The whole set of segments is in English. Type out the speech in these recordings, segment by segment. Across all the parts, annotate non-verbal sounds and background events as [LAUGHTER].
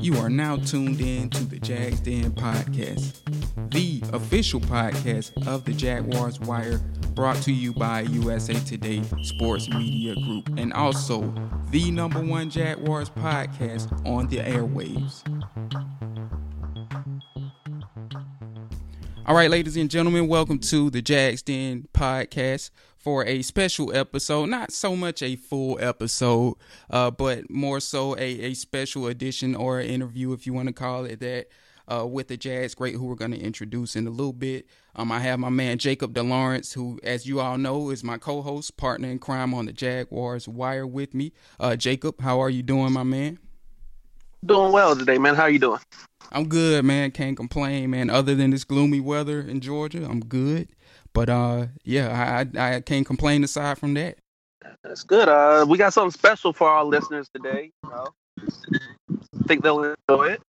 You are now tuned in to the Jags Den podcast, the official podcast of the Jaguars Wire, brought to you by USA Today Sports Media Group, and also the number one Jaguars podcast on the airwaves. All right, ladies and gentlemen, welcome to the Jags Den podcast for a special episode. Not so much a full episode, uh, but more so a, a special edition or an interview, if you want to call it that, uh, with the Jags great who we're going to introduce in a little bit. Um, I have my man Jacob DeLawrence, who, as you all know, is my co-host, partner in crime on the Jaguars Wire with me. Uh, Jacob, how are you doing, my man? Doing well today, man. How are you doing? I'm good, man. Can't complain, man. Other than this gloomy weather in Georgia, I'm good. But uh, yeah, I I can't complain aside from that. That's good. Uh, we got something special for our listeners today. You know? Think they'll enjoy it.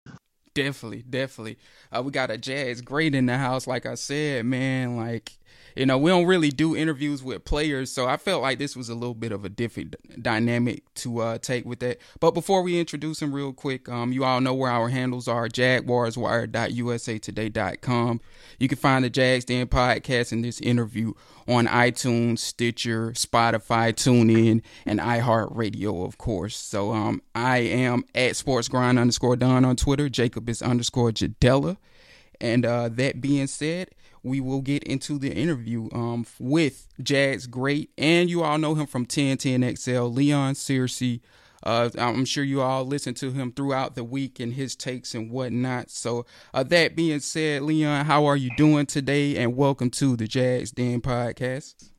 Definitely, definitely. Uh, we got a Jags great in the house. Like I said, man, like you know, we don't really do interviews with players, so I felt like this was a little bit of a different dynamic to uh, take with that. But before we introduce him real quick, um, you all know where our handles are, jaguarswire.usatoday.com. You can find the Jags Den podcast and this interview on iTunes, Stitcher, Spotify, TuneIn, and iHeartRadio, of course. So um, I am at sportsgrind underscore Don on Twitter. Jacob is underscore Jadella. And uh, that being said, we will get into the interview um, with Jags great, and you all know him from 1010XL, Leon Searcy. Uh, I'm sure you all listen to him throughout the week and his takes and whatnot. So, uh, that being said, Leon, how are you doing today? And welcome to the Jags Den podcast.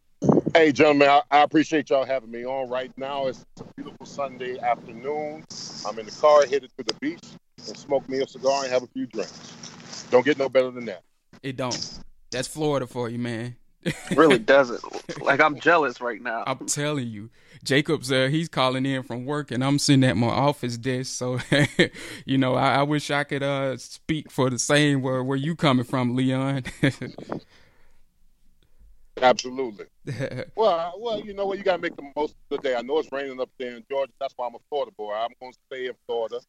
Hey, gentlemen, I, I, appreciate y'all having me on. Right now, it's a beautiful Sunday afternoon. I'm in the car headed to the beach and smoke me a cigar and have a few drinks. Don't get no better than that. It don't. That's Florida for you, man. really doesn't. Like I'm jealous right now. I'm telling you, Jacob's uh, he's calling in from work, and I'm sitting at my office desk. So, [LAUGHS] you know, I, I, wish I could uh, speak for the same where where you coming from, Leon. [LAUGHS] Absolutely. [LAUGHS] well, well, you know what? You got to make the most of the day. I know it's raining up there in Georgia. That's why I'm a Florida boy. I'm going to stay in Florida.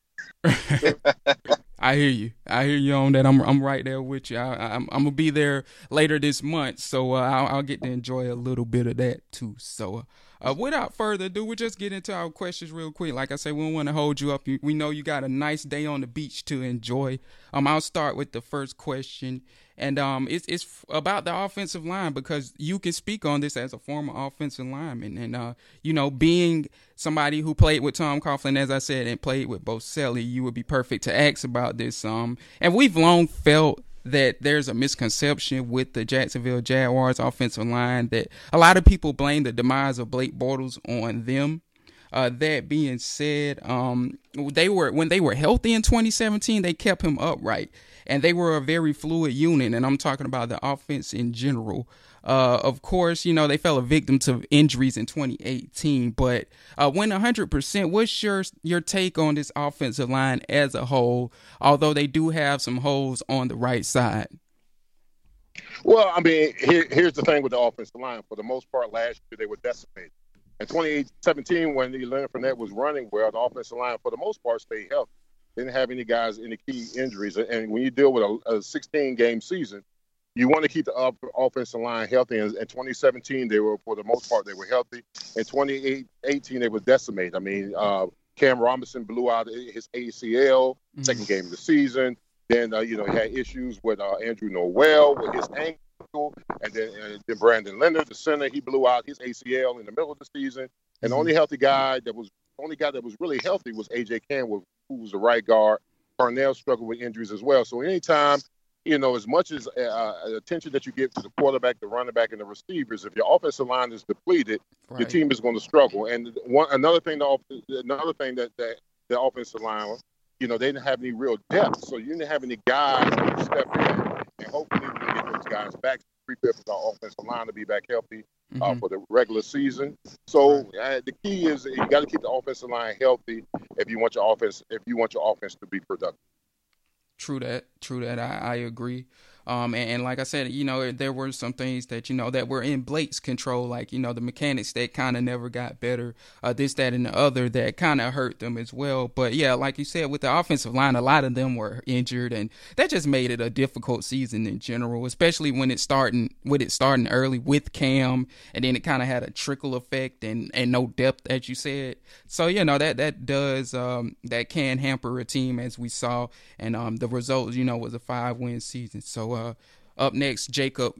I hear you. I hear you on that. I'm I'm right there with you. I, am I'm gonna be there later this month, so uh, I'll, I'll, get to enjoy a little bit of that too. So, uh, without further ado, we'll just get into our questions real quick. Like I said, we don't want to hold you up. We know you got a nice day on the beach to enjoy. Um, I'll start with the first question, and um, it's it's about the offensive line because you can speak on this as a former offensive lineman, and uh, you know, being somebody who played with Tom Coughlin, as I said, and played with Boselli, you would be perfect to ask about this. Um, and we've long felt that there's a misconception with the Jacksonville Jaguars offensive line that a lot of people blame the demise of Blake Bortles on them. Uh, that being said, um, they were when they were healthy in 2017, they kept him upright, and they were a very fluid unit. And I'm talking about the offense in general. Uh, of course, you know, they fell a victim to injuries in 2018, but uh, when 100%, what's your, your take on this offensive line as a whole, although they do have some holes on the right side? Well, I mean, here, here's the thing with the offensive line. For the most part, last year they were decimated. In 2017, when the Leonard Fournette was running well, the offensive line, for the most part, stayed healthy. Didn't have any guys, any key injuries. And when you deal with a, a 16 game season, you want to keep the up, offensive line healthy. And in 2017, they were for the most part they were healthy. In 2018, they were decimated. I mean, uh, Cam Robinson blew out his ACL mm-hmm. second game of the season. Then uh, you know he had issues with uh, Andrew Norwell with his ankle, and then, uh, then Brandon Linder, the center, he blew out his ACL in the middle of the season. And mm-hmm. the only healthy guy that was only guy that was really healthy was AJ Cann, who was the right guard. Parnell struggled with injuries as well. So anytime you know, as much as uh, uh, attention that you give to the quarterback, the running back, and the receivers, if your offensive line is depleted, right. your team is going to struggle. And one another thing, the, another thing that, that the offensive line, you know, they didn't have any real depth, so you didn't have any guys to step in, and hopefully we can get those guys back. Prepare for our offensive line to be back healthy uh, mm-hmm. for the regular season. So uh, the key is you got to keep the offensive line healthy if you want your offense if you want your offense to be productive. True that. True that. I, I agree. Um, and, and, like I said, you know, there were some things that you know that were in Blake's control, like you know the mechanics that kind of never got better, uh, this, that, and the other that kind of hurt them as well. But yeah, like you said, with the offensive line, a lot of them were injured, and that just made it a difficult season in general, especially when it starting with it starting early with Cam, and then it kind of had a trickle effect and and no depth, as you said. So you know that that does um, that can hamper a team as we saw, and um, the result, you know, was a five win season. So. Uh, up next, Jacob,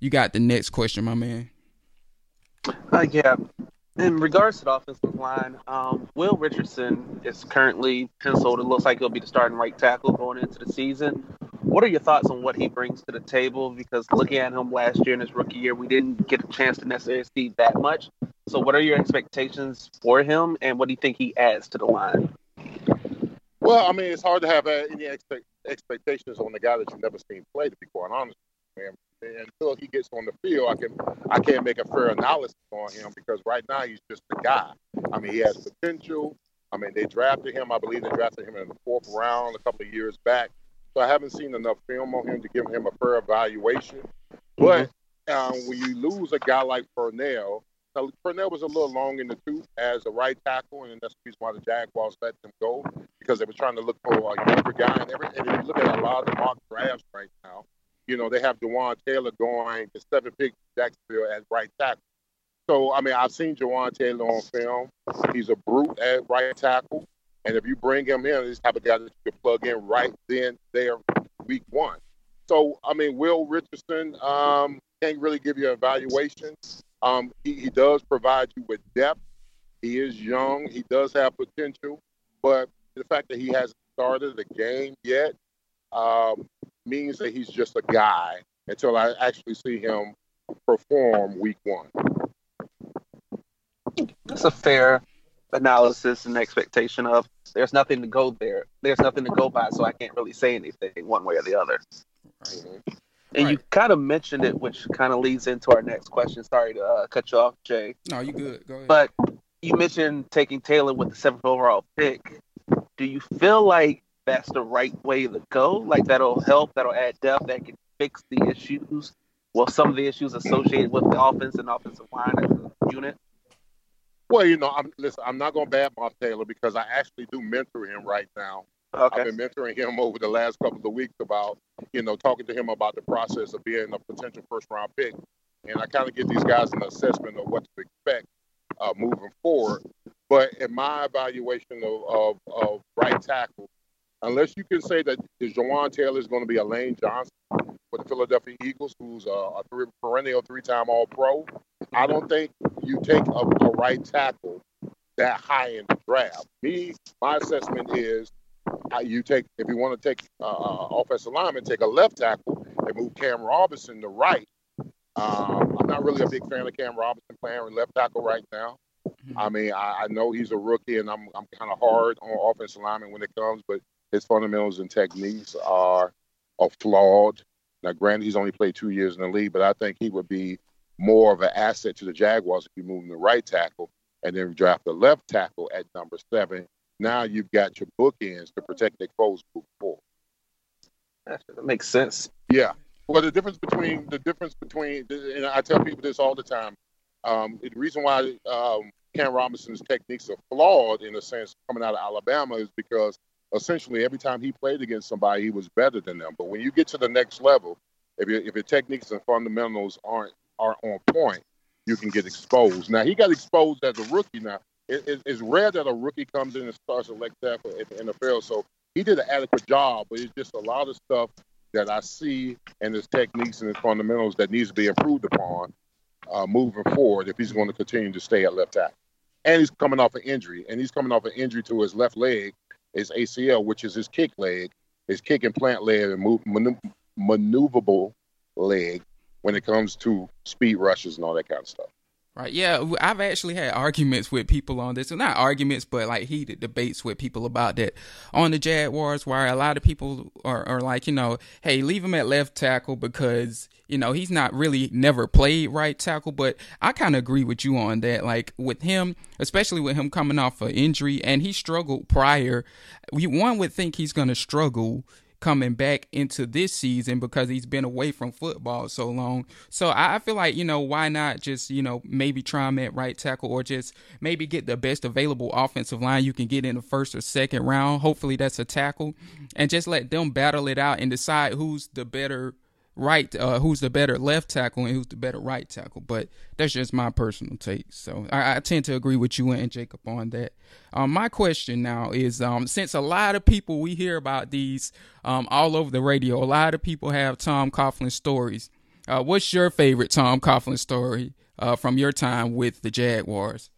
you got the next question, my man. Uh, yeah. In regards to the offensive line, um, Will Richardson is currently penciled. It looks like he'll be the starting right tackle going into the season. What are your thoughts on what he brings to the table? Because looking at him last year in his rookie year, we didn't get a chance to necessarily see that much. So, what are your expectations for him, and what do you think he adds to the line? Well, I mean, it's hard to have uh, any expect- expectations on the guy that you've never seen play. To be quite honest, man. until he gets on the field, I can I can't make a fair analysis on him because right now he's just a guy. I mean, he has potential. I mean, they drafted him. I believe they drafted him in the fourth round a couple of years back. So I haven't seen enough film on him to give him a fair evaluation. But um, when you lose a guy like Parnell, now, Parnell was a little long in the tooth as a right tackle, and that's the reason why the Jaguars let him go because they were trying to look for a younger guy. And, every, and if you look at a lot of the mock drafts right now, you know, they have Jawaan Taylor going to seven pick Jacksonville as right tackle. So, I mean, I've seen Jawaan Taylor on film. He's a brute at right tackle. And if you bring him in, this type of guy that you can plug in right then, there, week one. So, I mean, Will Richardson um, can't really give you an evaluation. Um, he, he does provide you with depth. He is young. He does have potential, but the fact that he hasn't started the game yet um, means that he's just a guy until I actually see him perform week one. That's a fair analysis and expectation of there's nothing to go there. There's nothing to go by, so I can't really say anything one way or the other. Mm-hmm. And right. you kind of mentioned it, which kind of leads into our next question. Sorry to uh, cut you off, Jay. No, you good. Go ahead. But you mentioned taking Taylor with the seventh overall pick. Do you feel like that's the right way to go? Like that'll help, that'll add depth, that can fix the issues? Well, some of the issues associated with the offense and offensive line as a unit. Well, you know, I'm listen. I'm not going to badmouth Taylor because I actually do mentor him right now Okay. I've been mentoring him over the last couple of weeks about, you know, talking to him about the process of being a potential first round pick. And I kind of give these guys an assessment of what to expect uh, moving forward. But in my evaluation of, of, of, right tackle, unless you can say that Jawaan Taylor is going to be a Lane Johnson for the Philadelphia Eagles, who's a, a three, perennial three time All Pro, I don't think you take a, a right tackle that high in the draft. Me, my assessment is you take if you want to take uh, uh, offensive lineman, take a left tackle and move Cam Robinson to right. Um, I'm not really a big fan of Cam Robinson playing left tackle right now. Mm-hmm. I mean, I, I, know he's a rookie, and I'm I'm kind of hard on offensive lineman when it comes, but his fundamentals and techniques are are flawed. Now, granted, he's only played two years in the league, but I think he would be more of an asset to the Jaguars if you move him to right tackle and then draft the left tackle at number seven now you've got your bookends to protect Nick Foles moving forward. That makes sense. Yeah. Well, the difference between the difference between, and I tell people this all the time. Um, the reason why um, Cam Robinson's techniques are flawed in a sense coming out of Alabama is because essentially every time he played against somebody, he was better than them. But when you get to the next level, if your, if your techniques and fundamentals aren't are on point, you can get exposed. Now he got exposed as a rookie. Now it, it, it's rare that a rookie comes in and starts a left tackle in the NFL. So he did an adequate job, but it's just a lot of stuff that I see in his techniques and his fundamentals that needs to be improved upon uh, moving forward if he's going to continue to stay at left tackle. And he's coming off an injury, and he's coming off an injury to his left leg, his ACL, which is his kick leg, his kick and plant leg, and move, maneuverable leg when it comes to speed rushes and all that kind of stuff. Right. Yeah, I've actually had arguments with people on this. not arguments, but like heated debates with people about that on the Jaguars, where a lot of people are, are like, you know, hey, leave him at left tackle because, you know, he's not really never played right tackle. But I kind of agree with you on that. Like with him, especially with him coming off an injury and he struggled prior, we, one would think he's going to struggle coming back into this season because he's been away from football so long. So I feel like, you know, why not just, you know, maybe try him at right tackle or just maybe get the best available offensive line you can get in the first or second round. Hopefully that's a tackle and just let them battle it out and decide who's the better right uh, who's the better left tackle and who's the better right tackle. But that's just my personal take. So I, I tend to agree with you and Jacob on that. Um, my question now is um, since a lot of people we hear about these um, all over the radio, a lot of people have Tom Coughlin stories. Uh, what's your favorite Tom Coughlin story uh, from your time with the Jaguars?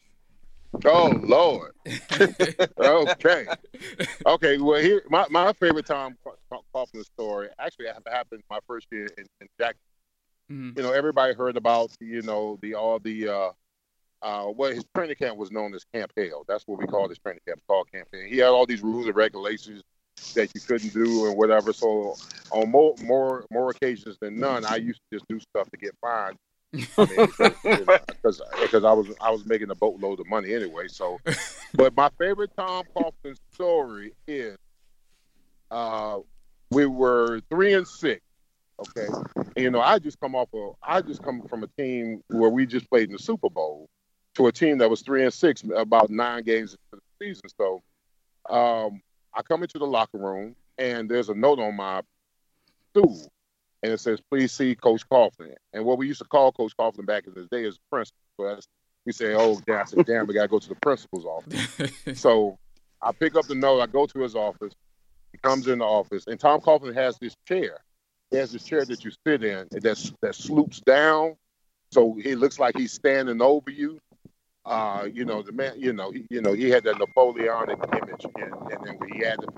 Oh Lord. [LAUGHS] okay. Okay. Well, here my, my favorite Tom Coughlin story actually happened my first year in, in Jack. Mm-hmm. You know, everybody heard about you know the all the uh, uh, well, his training camp was known as Camp Hale. That's what we call his training camp, called Camp Hale. He had all these rules and regulations that you couldn't do and whatever. So on more more more occasions than none, I used to just do stuff to get fined because [LAUGHS] because I was I was making a boatload of money anyway. So, but my favorite Tom Coughlin story is uh, we were three and six. Okay, and, you know I just come off of I just come from a team where we just played in the Super Bowl to a team that was three and six about nine games into the season. So, um, I come into the locker room and there's a note on my stool and it says, "Please see Coach Coughlin." And what we used to call Coach Coughlin back in the day is principal. We say, "Oh, damn, I said, damn, we gotta go to the principal's office." [LAUGHS] so I pick up the note. I go to his office. He comes in the office, and Tom Coughlin has this chair. He has this chair that you sit in that that sloops down, so he looks like he's standing over you. Uh, you know, the man, you know, he, you know, he had that Napoleonic image, and, and then he had to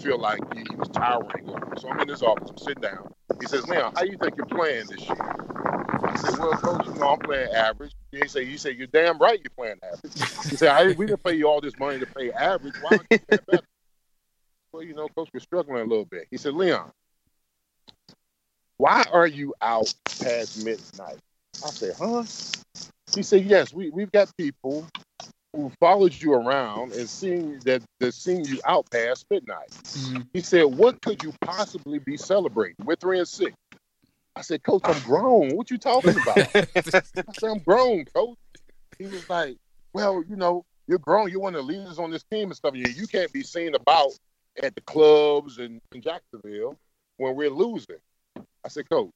feel like he, was towering. So I'm in his office, I'm sitting down. He says, Leon, how you think you're playing this year? I said, Well, coach, you know, I'm playing average. He said, you said, You're damn right you're playing average. He said, I, we didn't pay you all this money to play average. Why don't you play better? Well, you know, coach, we're struggling a little bit. He said, Leon, why are you out past midnight? I said, huh? He said, yes, we, we've got people who followed you around and seeing that they're seeing you out past midnight. Mm-hmm. He said, What could you possibly be celebrating? We're three and six. I said, Coach, I'm grown. What you talking about? [LAUGHS] I said, I'm grown, coach. He was like, Well, you know, you're grown. You're one of the leaders on this team and stuff. You, you can't be seen about at the clubs and in Jacksonville when we're losing. I said, Coach,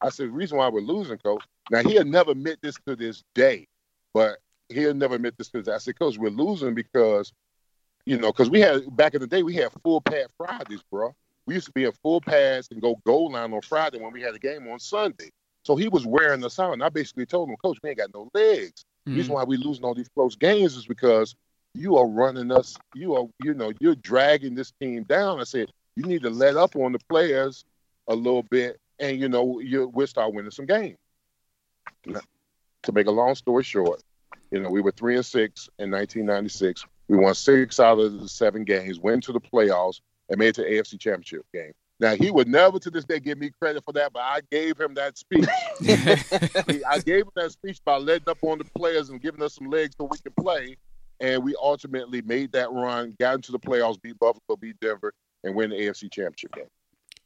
I said, the reason why we're losing, Coach. Now he had never admit this to this day, but he'll never admit this because I said, Coach, we're losing because, you know, because we had back in the day we had full pad Fridays, bro. We used to be in full pads and go goal line on Friday when we had a game on Sunday. So he was wearing us out, and I basically told him, Coach, we ain't got no legs. Mm-hmm. The reason why we losing all these close games is because you are running us. You are, you know, you're dragging this team down. I said you need to let up on the players a little bit, and you know, you we'll start winning some games. To make a long story short, you know, we were three and six in 1996. We won six out of the seven games, went to the playoffs, and made it to the AFC Championship game. Now he would never to this day give me credit for that, but I gave him that speech. [LAUGHS] I gave him that speech by letting up on the players and giving us some legs so we could play. And we ultimately made that run, got into the playoffs, beat Buffalo, beat Denver, and win the AFC Championship game.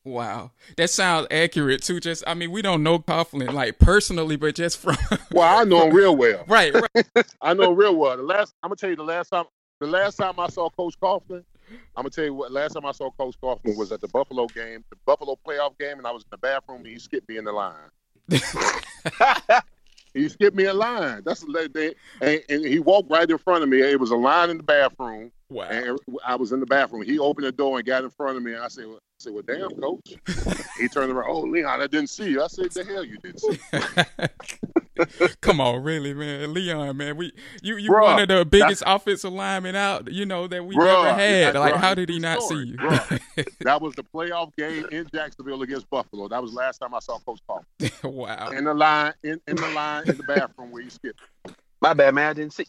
Wow, that sounds accurate too. Just, I mean, we don't know Coughlin like personally, but just from. [LAUGHS] well, I know him real well. [LAUGHS] right, right. [LAUGHS] I know him real well. The last, I'm gonna tell you, the last time, the last time I saw Coach Coughlin, I'm gonna tell you what. Last time I saw Coach Coughlin was at the Buffalo game, the Buffalo playoff game, and I was in the bathroom, and he skipped me in the line. he skipped me a line. That's they, and, and he walked right in front of me. It was a line in the bathroom. Wow. And I was in the bathroom. He opened the door and got in front of me. And I said, I said, well, damn, coach. [LAUGHS] he turned around. Oh, Leon, I didn't see you. I said, the hell you didn't see. [LAUGHS] Come on, really, man, Leon, man. We you you one of the biggest offensive linemen out, you know, that we bruh, ever had. Like, bruh, how did he not story, see you? [LAUGHS] that was the playoff game in Jacksonville against Buffalo. That was the last time I saw Coach Paul. wow. In the line, in, in the line, in the bathroom where he skipped. My bad, man. I didn't see.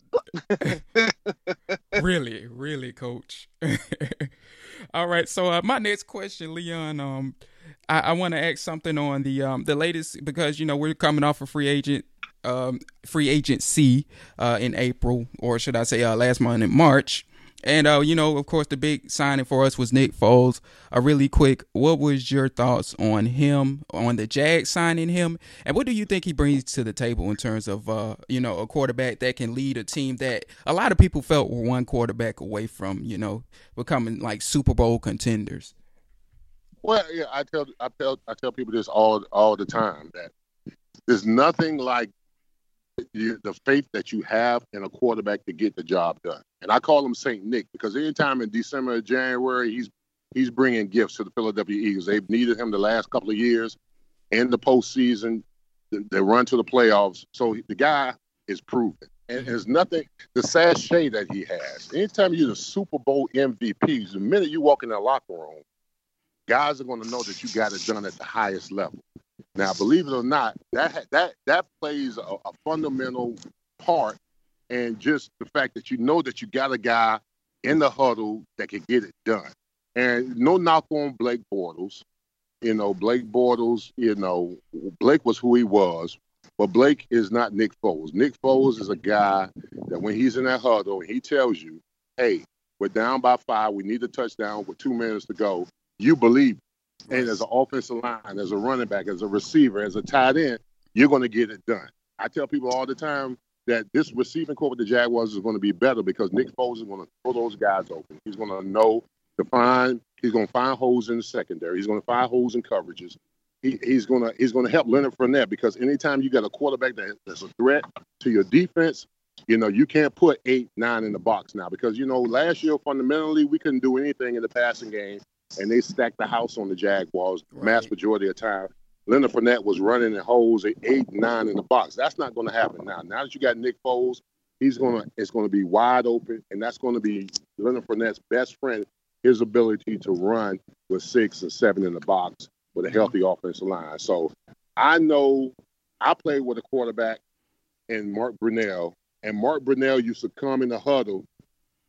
[LAUGHS] really, really, coach. [LAUGHS] All right. So uh, my next question, Leon. Um, I, I want to ask something on the um the latest because you know we're coming off a free agent um free agency uh in April or should I say uh last month in March. And uh, you know, of course, the big signing for us was Nick Foles. Uh, really quick, what was your thoughts on him, on the Jags signing him, and what do you think he brings to the table in terms of uh, you know, a quarterback that can lead a team that a lot of people felt were one quarterback away from, you know, becoming like Super Bowl contenders. Well, yeah, I tell I tell I tell people this all all the time that there's nothing like you, the faith that you have in a quarterback to get the job done. And I call him Saint Nick because anytime in December or January, he's he's bringing gifts to the Philadelphia Eagles. They've needed him the last couple of years in the postseason. They run to the playoffs. So the guy is proven. And there's nothing, the sachet that he has. Anytime you're the Super Bowl MVP, the minute you walk in that locker room, guys are going to know that you got it done at the highest level. Now, believe it or not, that that that plays a, a fundamental part, and just the fact that you know that you got a guy in the huddle that can get it done. And no knock on Blake Bortles. You know, Blake Bortles, you know, Blake was who he was, but Blake is not Nick Foles. Nick Foles is a guy that when he's in that huddle, and he tells you, hey, we're down by five. We need a touchdown with two minutes to go. You believe and as an offensive line, as a running back, as a receiver, as a tight end, you're going to get it done. I tell people all the time that this receiving corps with the Jaguars is going to be better because Nick Foles is going to throw those guys open. He's going to know to find. He's going to find holes in the secondary. He's going to find holes in coverages. He, he's going to he's going to help Leonard Fournette because anytime you got a quarterback that, that's a threat to your defense, you know you can't put eight nine in the box now because you know last year fundamentally we couldn't do anything in the passing game and they stacked the house on the Jaguars right. mass majority of time. Leonard Fournette was running in holes at eight, nine in the box. That's not going to happen now. Now that you got Nick Foles, he's gonna it's going to be wide open, and that's going to be Leonard Fournette's best friend. His ability to run with six or seven in the box with a healthy offensive line. So I know I played with a quarterback in Mark Brunell, and Mark Brunell used to come in the huddle.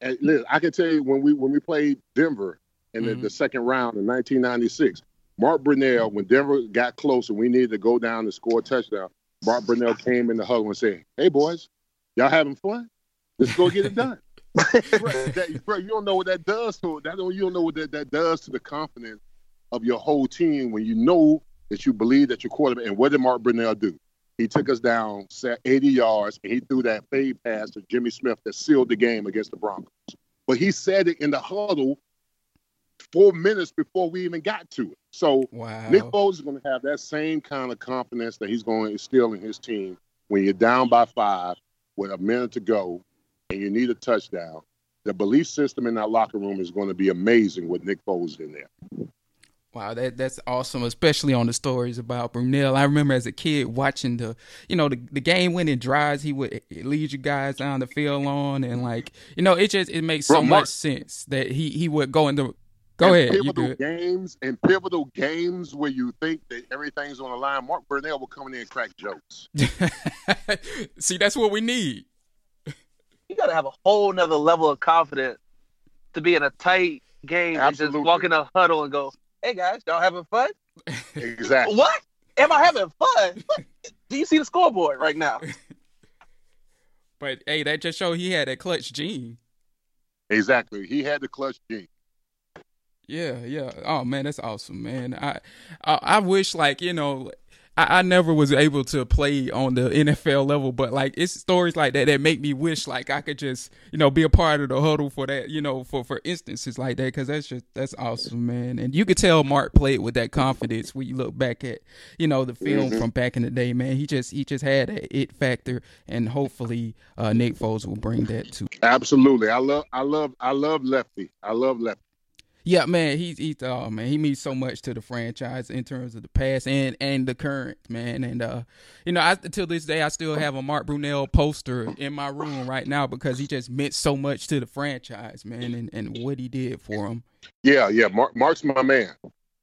And listen, I can tell you when we when we played Denver, in mm-hmm. the, the, second round in 1996. Mark Brunell, when Denver got close and we needed to go down and score a touchdown, Mark Brunell came in the huddle and said, "Hey boys, y'all having fun? Let's go get it done." [LAUGHS] that, bro, you don't know what that does to that. You don't know what that, that does to the confidence of your whole team when you know that you believe that your quarterback. And what did Mark Brunell do? He took us down, set 80 yards, and he threw that fade pass to Jimmy Smith that sealed the game against the Broncos. But he said it in the huddle four minutes before we even got to it. So wow. Nick Foles is going to have that same kind of confidence that he's going to instill in his team when you're down by five with a minute to go and you need a touchdown. The belief system in that locker room is going to be amazing with Nick Foles in there. Wow, that that's awesome, especially on the stories about Brunell. I remember as a kid watching the, you know, the the game winning drives he would lead you guys down the field on, and like, you know, it just it makes so Bro, much sense that he he would go into Go ahead. Pivotal games and pivotal games where you think that everything's on the line. Mark Brunell will come in and crack jokes. [LAUGHS] See, that's what we need. You got to have a whole nother level of confidence to be in a tight game Absolutely. and just walk in a huddle and go, "Hey guys, y'all having fun?" Exactly. [LAUGHS] what? Am I having fun? Do you see the scoreboard right now? [LAUGHS] But hey, that just showed he had a clutch gene. Exactly. He had the clutch gene. Yeah, yeah. Oh man, that's awesome, man. I I, I wish like you know. I, I never was able to play on the NFL level, but like it's stories like that that make me wish like I could just you know be a part of the huddle for that you know for for instances like that because that's just that's awesome, man. And you could tell Mark played with that confidence when you look back at you know the film mm-hmm. from back in the day, man. He just he just had that it factor, and hopefully uh, Nick Foles will bring that too. Absolutely, I love I love I love Lefty. I love Lefty. Yeah, man, he's he's oh man, he means so much to the franchise in terms of the past and and the current, man. And uh, you know, I till this day I still have a Mark Brunell poster in my room right now because he just meant so much to the franchise, man, and, and what he did for him. Yeah, yeah, Mark Mark's my man.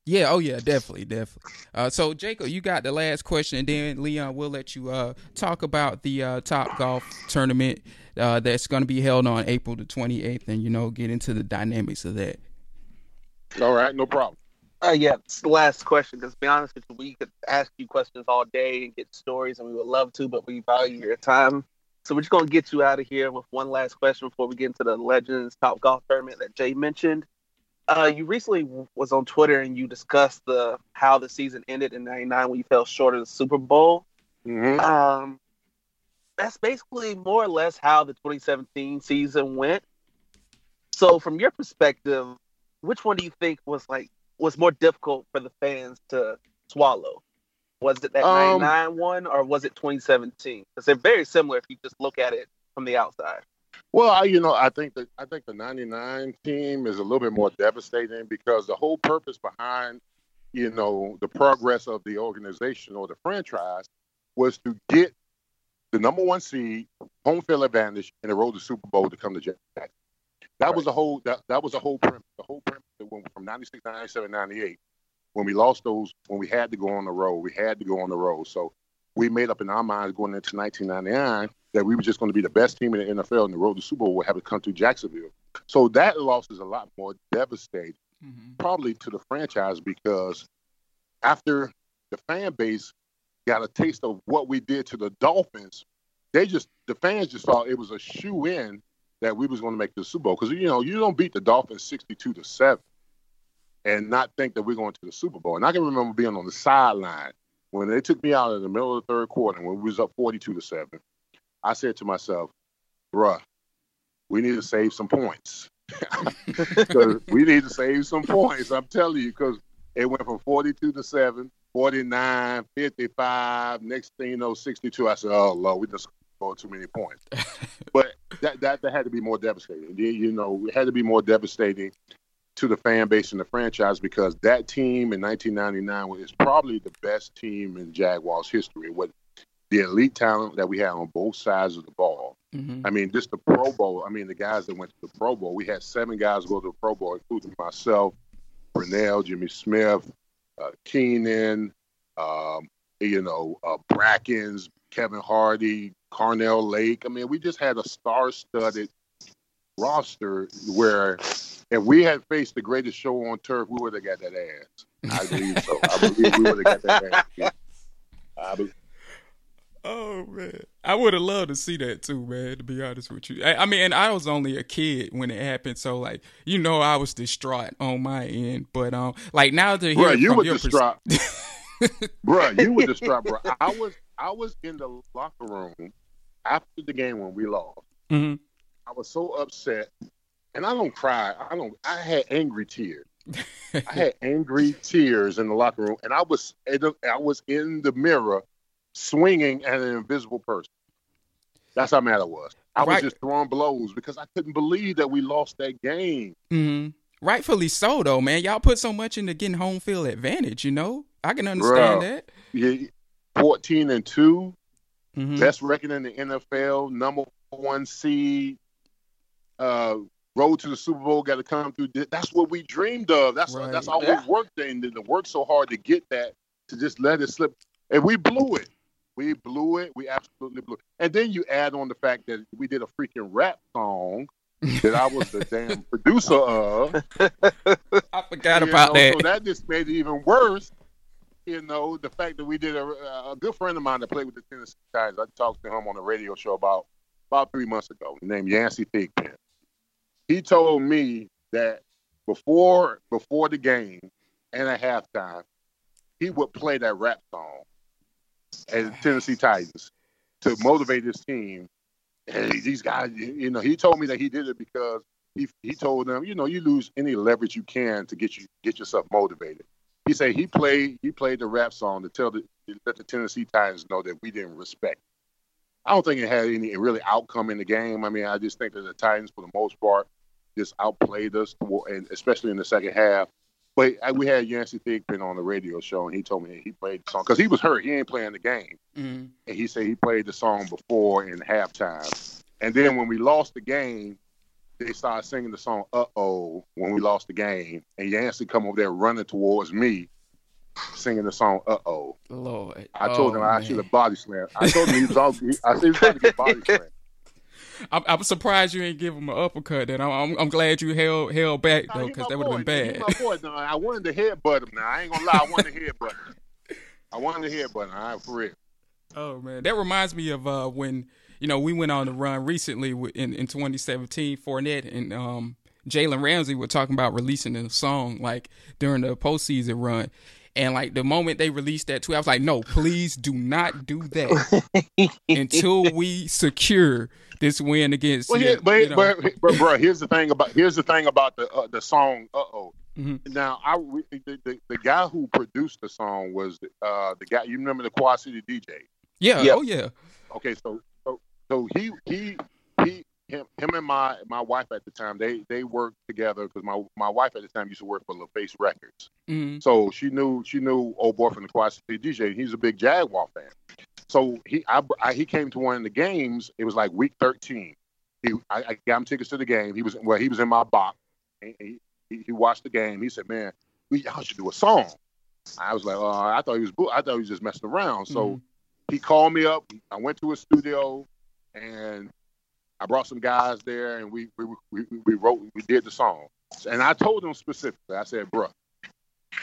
Yeah, oh yeah, definitely, definitely. Uh, so Jacob, you got the last question, and then Leon, we'll let you uh, talk about the uh, Top Golf tournament uh, that's going to be held on April the 28th, and you know, get into the dynamics of that. All right, no problem. Uh, yeah, it's the last question. Because to be honest with you, we could ask you questions all day and get stories, and we would love to, but we value your time. So we're just gonna get you out of here with one last question before we get into the Legends Top Golf Tournament that Jay mentioned. Uh, you recently was on Twitter and you discussed the how the season ended in '99 when you fell short of the Super Bowl. Mm-hmm. Um, that's basically more or less how the 2017 season went. So, from your perspective, which one do you think was like was more difficult for the fans to swallow? Was it that Um, 99 one or was it 2017? Because they're very similar if you just look at it from the outside. Well, I, you know, I think that I think the '99 team is a little bit more devastating because the whole purpose behind, you know, the progress of the organization or the franchise was to get the number one seed, home field advantage, and the road to Super Bowl to come to Jack. That was the whole that, that was the whole premise. The whole premise that went from 96, 97, 98, when we lost those, when we had to go on the road, we had to go on the road. So we made up in our minds going into 1999 that we were just going to be the best team in the NFL and the road to the Super Bowl would have to come to Jacksonville. So that loss is a lot more devastating, Mm-hmm. probably to the franchise because after the fan base got a taste of what we did to the Dolphins, they just the fans just thought it was a shoe in that we was going to make the Super Bowl because you know you don't beat the Dolphins 62 to seven and not think that we're going to the Super Bowl. And I can remember being on the sideline when they took me out in the middle of the third quarter when we was up 42 to 7 i said to myself bruh we need to save some points. [LAUGHS] we need to save some points i'm telling you because it went from 42 to 7 49 55 next thing you know 62 i said oh lord we just scored too many points [LAUGHS] but that, that that had to be more devastating you, you know it had to be more devastating to the fan base and the franchise because that team in 1999 was probably the best team in Jaguars history with the elite talent that we had on both sides of the ball. Mm-hmm. I mean, just the Pro Bowl. I mean, the guys that went to the Pro Bowl. We had seven guys go to the Pro Bowl, including myself, Brunell, Jimmy Smith, uh, Keenan, um, you know, uh, Brackens, Kevin Hardy, Carnell Lake. I mean, we just had a star-studded roster where if we had faced the greatest show on turf, we would have got that ass. I believe so. I believe we would have got that ass. Yeah. I be- Oh man, I would have loved to see that too, man. To be honest with you, I, I mean, and I was only a kid when it happened, so like, you know, I was distraught on my end. But um, like now to hear Bruh, you were your pers- distraught. [LAUGHS] Bruh, you were distraught, bro. I was I was in the locker room after the game when we lost. Mhm. I was so upset, and I don't cry. I don't. I had angry tears. I had [LAUGHS] angry tears in the locker room, and I was I was in the mirror swinging at an invisible person. That's how mad I was. I was just throwing blows because I couldn't believe that we lost that game. hmm Rightfully so, though, man. Y'all put so much into getting home field advantage. You know, I can understand that. Yeah, Fourteen and two, Mhm. best record in the NFL, number one seed, uh, road to the Super Bowl, got to come through. That's what we dreamed of. That's Right. that's all Yeah. we worked in. To work so hard to get that, to just let it slip, and we blew it. We blew it. We absolutely blew it. And then you add on the fact that we did a freaking rap song that I was the damn [LAUGHS] producer of. I forgot You about know, that. So that just made it even worse. You know, the fact that we did a, a good friend of mine that played with the Tennessee Titans. I talked to him on a radio show about about three months ago. Named Yancey Thigpen. He told me that before before the game and at halftime, he would play that rap song at the Tennessee Titans to motivate his team. And these guys, you know, he told me that he did it because he he told them, you know, you lose any leverage you can to get you get yourself motivated. He said he played he played the rap song to tell the let the Tennessee Titans know that we didn't respect. I don't think it had any really outcome in the game. I mean, I just think that the Titans, for the most part, just outplayed us, and especially in the second half. But we had Yancey Thigpen on the radio show, and he told me he played the song because he was hurt. He ain't playing the game Mhm. and he said he played the song before in halftime. And then when we lost the game, they started singing the song "Uh Oh" when we lost the game, and Yancey come over there running towards me, singing the song "Uh Oh." Lord, I told Oh, him I man. should have body slammed. I told him he was all. I said he was trying to get body slammed. [LAUGHS] I'm, I'm surprised you ain't give him an uppercut. Then I'm, I'm, I'm glad you held held back though, because my that would have been bad. my boy. Nah, I wanted to headbutt him. Now I ain't gonna lie. I wanted to headbutt him. I wanted to headbutt him. All right, for real. [LAUGHS] Oh man, that reminds me of uh, when you know, we went on the run recently in in 2017. Fournette and um, Jalen Ramsey were talking about releasing a song like during the postseason run. And like the moment they released that tweet, I was like, no, please do not do that [LAUGHS] until we secure this win against. Well, yeah, but, you know. but, but, bro, here's the thing about here's the thing about the uh, the song. Uh oh. Mm-hmm. Now, I the, the, the, guy who produced the song was uh, the guy. You remember the Quad City DJ? Yeah. Yep. Oh yeah. Okay, so so he he he him him and my my wife at the time they they worked together because my my wife at the time used to work for LaFace Records. Mm-hmm. So she knew she knew old boy from the Quad City DJ. He's a big Jaguar fan. So he I, I, he came to one of the games. It was like week thirteen. He I, I got him tickets to the game. He was well he was in my box. He, he, he watched the game. He said, "Man, we y'all should do a song." I was like, "Oh, I thought he was I thought he was just messing around." So mm-hmm. he called me up. I went to his studio and I brought some guys there, and we we, we, we wrote, we did the song. And I told them specifically, I said, "Bro,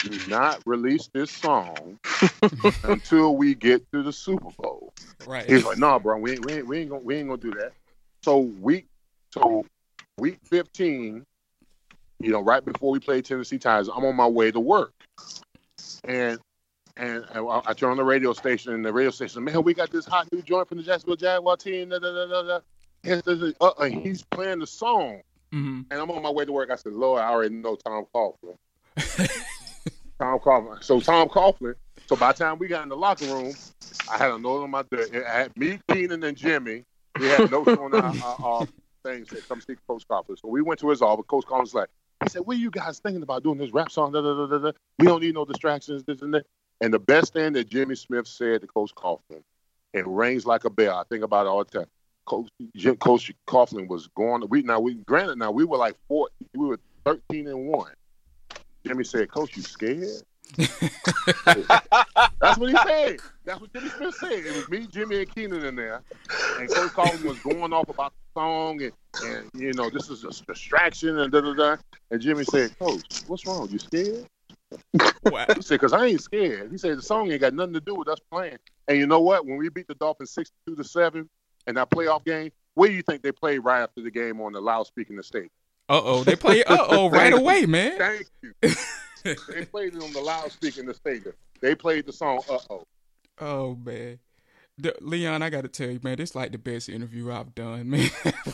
do not release this song [LAUGHS] until we get to the Super Bowl." Right. He's like, "No, bro, we ain't, we ain't, we ain't gonna we ain't gonna do that." So week so week fifteen, you know, right before we played Tennessee Titans, I'm on my way to work, and and I, I turn on the radio station, and the radio station, man, we got this hot new joint from the Jacksonville Jaguar team. Da, da, da, and uh, he's playing the song, mm-hmm. and I'm on my way to work. I said, "Lord, I already know Tom Coughlin." [LAUGHS] Tom Coughlin. So Tom Coughlin. So by the time we got in the locker room, I had a note on my. I had me, Keenan, and Jimmy. We had notes on our, our, our things that come see Coach Coughlin. So we went to his office. Coach Coughlin was like, he said, "What are you guys thinking about doing this rap song? Da, da, da, da, We don't need no distractions. This and that." And the best thing that Jimmy Smith said to Coach Coughlin, it rings like a bell. I think about it all the time. Coach Jim Coach Coughlin was going. We now we granted now we were like four. We were thirteen and one. Jimmy said, "Coach, you scared?" [LAUGHS] That's what he said. That's what Jimmy Smith said. It was me, Jimmy, and Keenan in there, and Coach Coughlin was going off about the song and, and you know this is a distraction and da da da. And Jimmy said, "Coach, what's wrong? You scared?" Wow. he said, "Cause I ain't scared." He said, "The song ain't got nothing to do with us playing." And you know what? When we beat the Dolphins sixty-two to seven, in that playoff game, where do you think they played right after the game on the loudspeaker in the state? Uh oh, they play uh oh right away, man. Thank you. they played it on the loudspeaker in the stadium. They played the song uh oh. Oh man. Leon, I got to tell you, man, this is like the best interview I've done, man. [LAUGHS]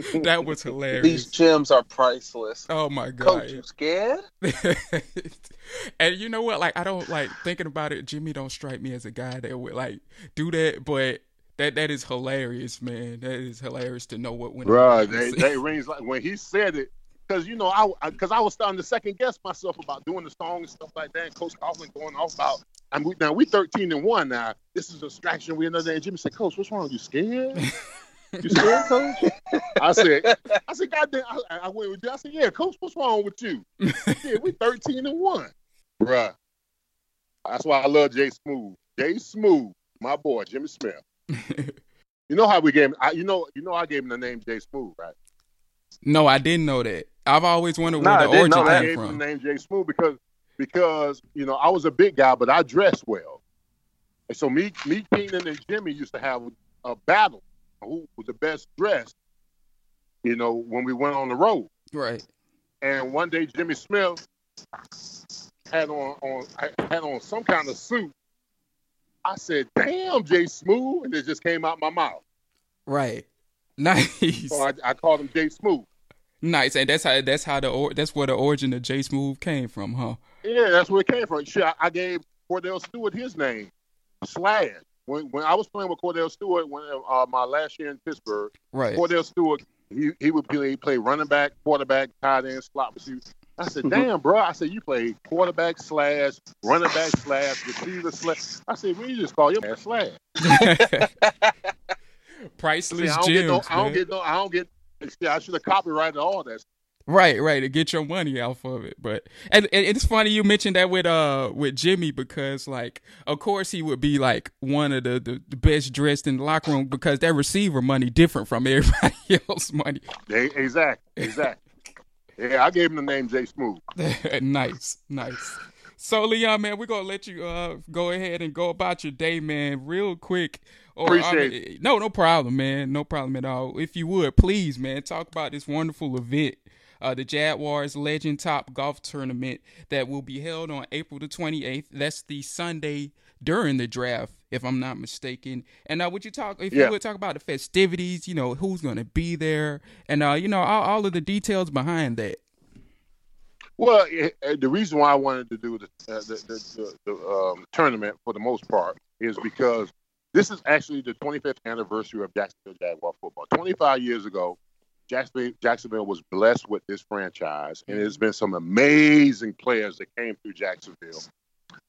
[LAUGHS] that was hilarious. These gems are priceless. Oh my god, Coach, you scared? [LAUGHS] and you know what? Like, I don't like thinking about it. Jimmy don't strike me as a guy that would like do that, but that that is hilarious, man. That is hilarious to know what went. Right, they they rings like when he said it, because you know I because I, I, was starting to second guess myself about doing the song and stuff like that. And Coach Coughlin going off about. I mean, now we thirteen and one now. This is a distraction. We another. And Jimmy said, "Coach, what's wrong? With you scared? [LAUGHS] You scared, Coach?" [LAUGHS] I said, "I said, God damn." I, I went with you. I said, "Yeah, Coach, what's wrong with you? yeah, we thirteen and one, bruh." That's why I love Jay Smooth. Jay Smooth, my boy, Jimmy Smith. [LAUGHS] you know how we gave him? I, you know, you know, I gave him the name Jay Smooth, right? No, I didn't know that. I've always wondered where the origin came I gave from. Him the name Jay Smooth because because you know I was a big guy, but I dressed well, and so me, me, Keenan, and Jimmy used to have a battle who was the best dressed. You know, when we went on the road, right? And one day, Jimmy Smith had on on had on some kind of suit I said, "Damn, Jay Smooth," and it just came out my mouth. Right. Nice. [LAUGHS] So I, I called him Jay Smooth. Nice, and that's how that's how the or, that's where the origin of Jay Smooth came from, huh? Yeah, that's where it came from. Shit, I, I gave Kordell Stewart his name, Slash. When when I was playing with Kordell Stewart, when uh, my last year in Pittsburgh, right? Kordell Stewart, he he would play, play running back, quarterback, tight end, slot receiver. I said, [LAUGHS] damn, bro. I said, you play quarterback slash, running back slash, receiver slash. I said, we just call your man slash. [LAUGHS] Priceless see, I gems. No, I don't get no. I don't get. See, I should have copyrighted all that. Right, right, to get your money off of it. But and, and, it's funny you mentioned that with uh with Jimmy because like of course he would be like one of the, the, the best dressed in the locker room because that receiver money different from [LAUGHS] everybody else money. Exactly, exactly. Yeah, I gave him the name Jay Smooth. [LAUGHS] nice, nice. So Leon, man, we're gonna let you uh go ahead and go about your day, man, real quick. Or, Appreciate I mean, No, no problem, man. No problem at all. If you would, please, man, talk about this wonderful event, uh, the Jaguars Legend Top Golf Tournament that will be held on April the 28th. That's the Sunday during the draft, if I'm not mistaken. And uh, would you talk, if Yeah. you would talk about the festivities, you know, who's going to be there, and, uh, you know, all, all of the details behind that. Well, it, uh, the reason why I wanted to do the uh, the, the, the, the um, tournament for the most part is because this is actually the 25th anniversary of Jacksonville Jaguar football. 25 years ago, Jacksonville, Jacksonville was blessed with this franchise, and there's been some amazing players that came through Jacksonville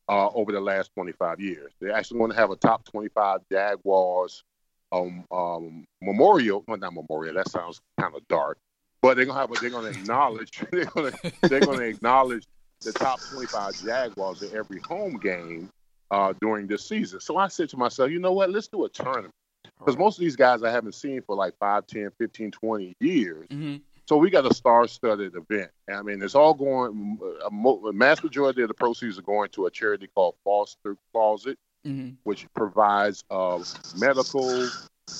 uh, over the last 25 years. They're actually going to have a top 25 Jaguars um, um, memorial. Well, not memorial. That sounds kind of dark. But they're gonna have. A, they're gonna acknowledge. [LAUGHS] They're gonna. They're gonna acknowledge the top 25 Jaguars at every home game uh, during this season. So I said to myself, you know what? Let's do a tournament because most of these guys I haven't seen for like 5, 10, 15, 20 years. Mm-hmm. So we got a star-studded event. I mean, it's all going. A a mass majority of the proceeds are going to a charity called Foster Closet, Mm-hmm. which provides uh, medical,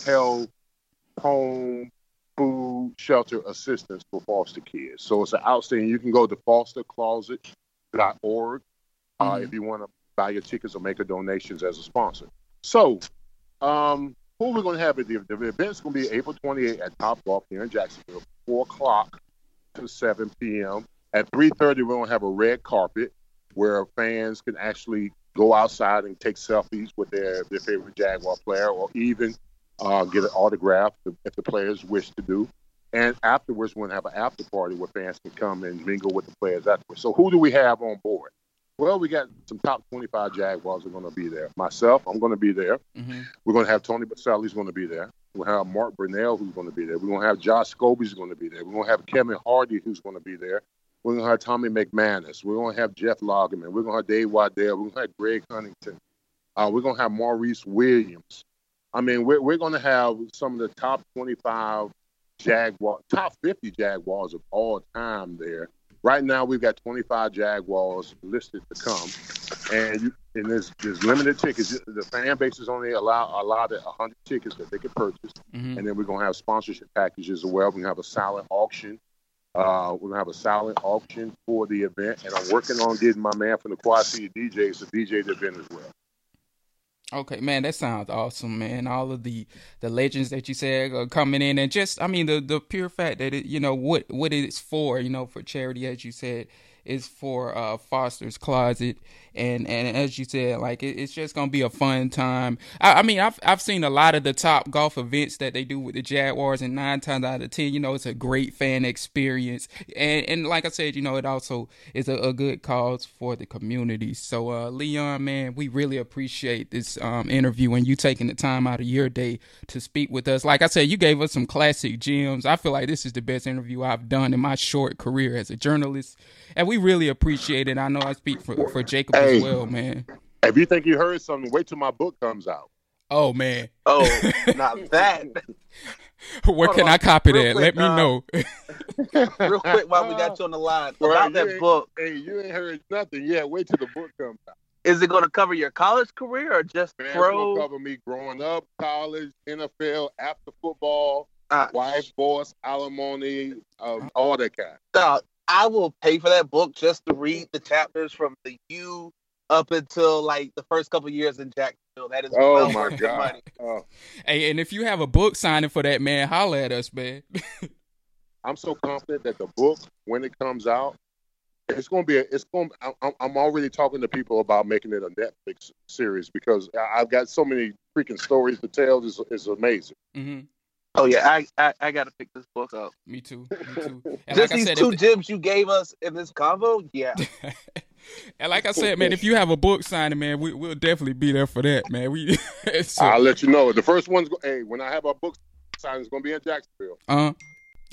health, home, food, shelter assistance for foster kids. So it's an outstanding. You can go to fostercloset.org uh, Mhm. if you want to buy your tickets or make a donations as a sponsor. So, um, who we're going to have at the, the event's going to be April 28th at Top Golf here in Jacksonville, 4 o'clock to 7 p.m. At 3.30, we're going to have a red carpet where fans can actually go outside and take selfies with their, their favorite Jaguar player or even uh, get an autograph if, if the players wish to do. And afterwards, we're going to have an after party where fans can come and mingle with the players afterwards. So who do we have on board? Well, we got some top 25 Jaguars are going to be there. Myself, I'm going to be there. Mm-hmm. We're going to have Tony Boselli's going to be there. We'll have Mark Brunell who's going to be there. We're going to have Josh Scobee's going to be there. We're going to have Kevin Hardy who's going to be there. We're going to have Tommy McManus. We're going to have Jeff Lageman. We're going to have Dave Waddell. We're going to have Greg Huntington. Uh, we're going to have Maurice Williams. I mean, we're, we're going to have some of the top 25 Jaguar, top 50 Jaguars of all time there. Right now, we've got 25 Jaguars listed to come, and you, and there's, there's limited tickets. The fan base is only allow allowed 100 tickets that they can purchase, Mm-hmm. and then we're gonna have sponsorship packages as well. We're gonna have a silent auction. Uh, we're gonna have a silent auction for the event, and I'm working on getting my man from the Quad City DJs to DJ the event as well. Okay, man, that sounds awesome, man. All of the the legends that you said are coming in, and just I mean the the pure fact that it you know what what it's for, you know, for charity, as you said, is for uh Foster's Closet, and and as you said, like it, it's just gonna be a fun time. I, I mean, I've I've seen a lot of the top golf events that they do with the Jaguars, and nine times out of ten, you know, it's a great fan experience, and and like I said, you know, it also is a, a good cause for the community. So, uh, Leon, man, we really appreciate this um interview and you taking the time out of your day to speak with us. Like I said, you gave us some classic gems. I feel like this is the best interview I've done in my short career as a journalist, and we really appreciate it. I know I speak for for Jacob Hey. As well, man. If you think you heard something, wait till my book comes out. Oh man, Oh, [LAUGHS] not that. where Hold can on. I copy Real that? quick, Let me uh, know. [LAUGHS] Real quick, while we got [LAUGHS] you on the line Bro, about you that book, Hey, you ain't heard nothing yet. Wait till the book comes out. is it going to cover your college career or just Man, it's gonna cover me growing up, college, NFL, after football, Uh, wife, boss, alimony, um, all that kind. Dog, I will pay for that book just to read the chapters from the U up until like the first couple years in Jacksonville. That is Oh well my god! money. Oh, Hey, and if you have a book signing for that, man, holler at us, man. [LAUGHS] I'm so confident that the book, when it comes out, it's gonna be. A, it's going. to I'm, I'm already talking to people about making it a Netflix series because I- I've got so many freaking stories to tell. It's, it's amazing. hmm Oh yeah, I I, I got to pick this book up. Me too. Me too. And just like I these said, two if- gems you gave us in this convo, yeah. [LAUGHS] and like I said, man, if you have a book signing, man, we, we'll definitely be there for that, man. We, [LAUGHS] so, I'll let you know. The first one's. Hey, when I have our book signed, it's gonna be in Jacksonville. uh,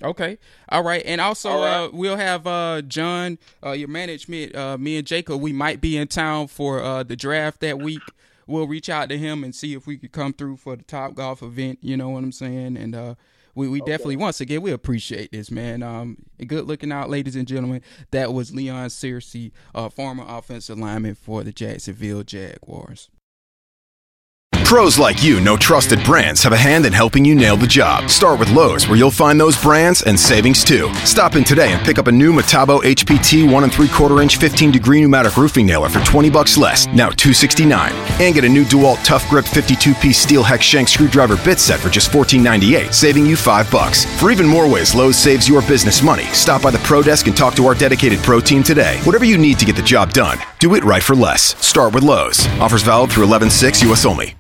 okay, all right, and also All right. uh, we'll have uh John, uh, your management, uh, me and Jacob. We might be in town for uh the draft that week. We'll reach out to him and see if we could come through for the Top Golf event. You know what I'm saying? And uh, we, we definitely once again we appreciate this, man. Um, good looking out, ladies and gentlemen. That was Leon Searcy, uh, former offensive lineman for the Jacksonville Jaguars. Pros like you know trusted brands have a hand in helping you nail the job. Start with Lowe's, where you'll find those brands and savings too. Stop in today and pick up a new Metabo HPT 1 and 3 quarter inch 15 degree pneumatic roofing nailer for 20 bucks less, now 269. And get a new DeWalt Tough Grip 52 piece steel hex shank screwdriver bit set for just 14.98, saving you 5 bucks. For even more ways Lowe's saves your business money, stop by the Pro Desk and talk to our dedicated Pro team today. Whatever you need to get the job done, do it right for less. Start with Lowe's. Offers valid through 11 6 US only.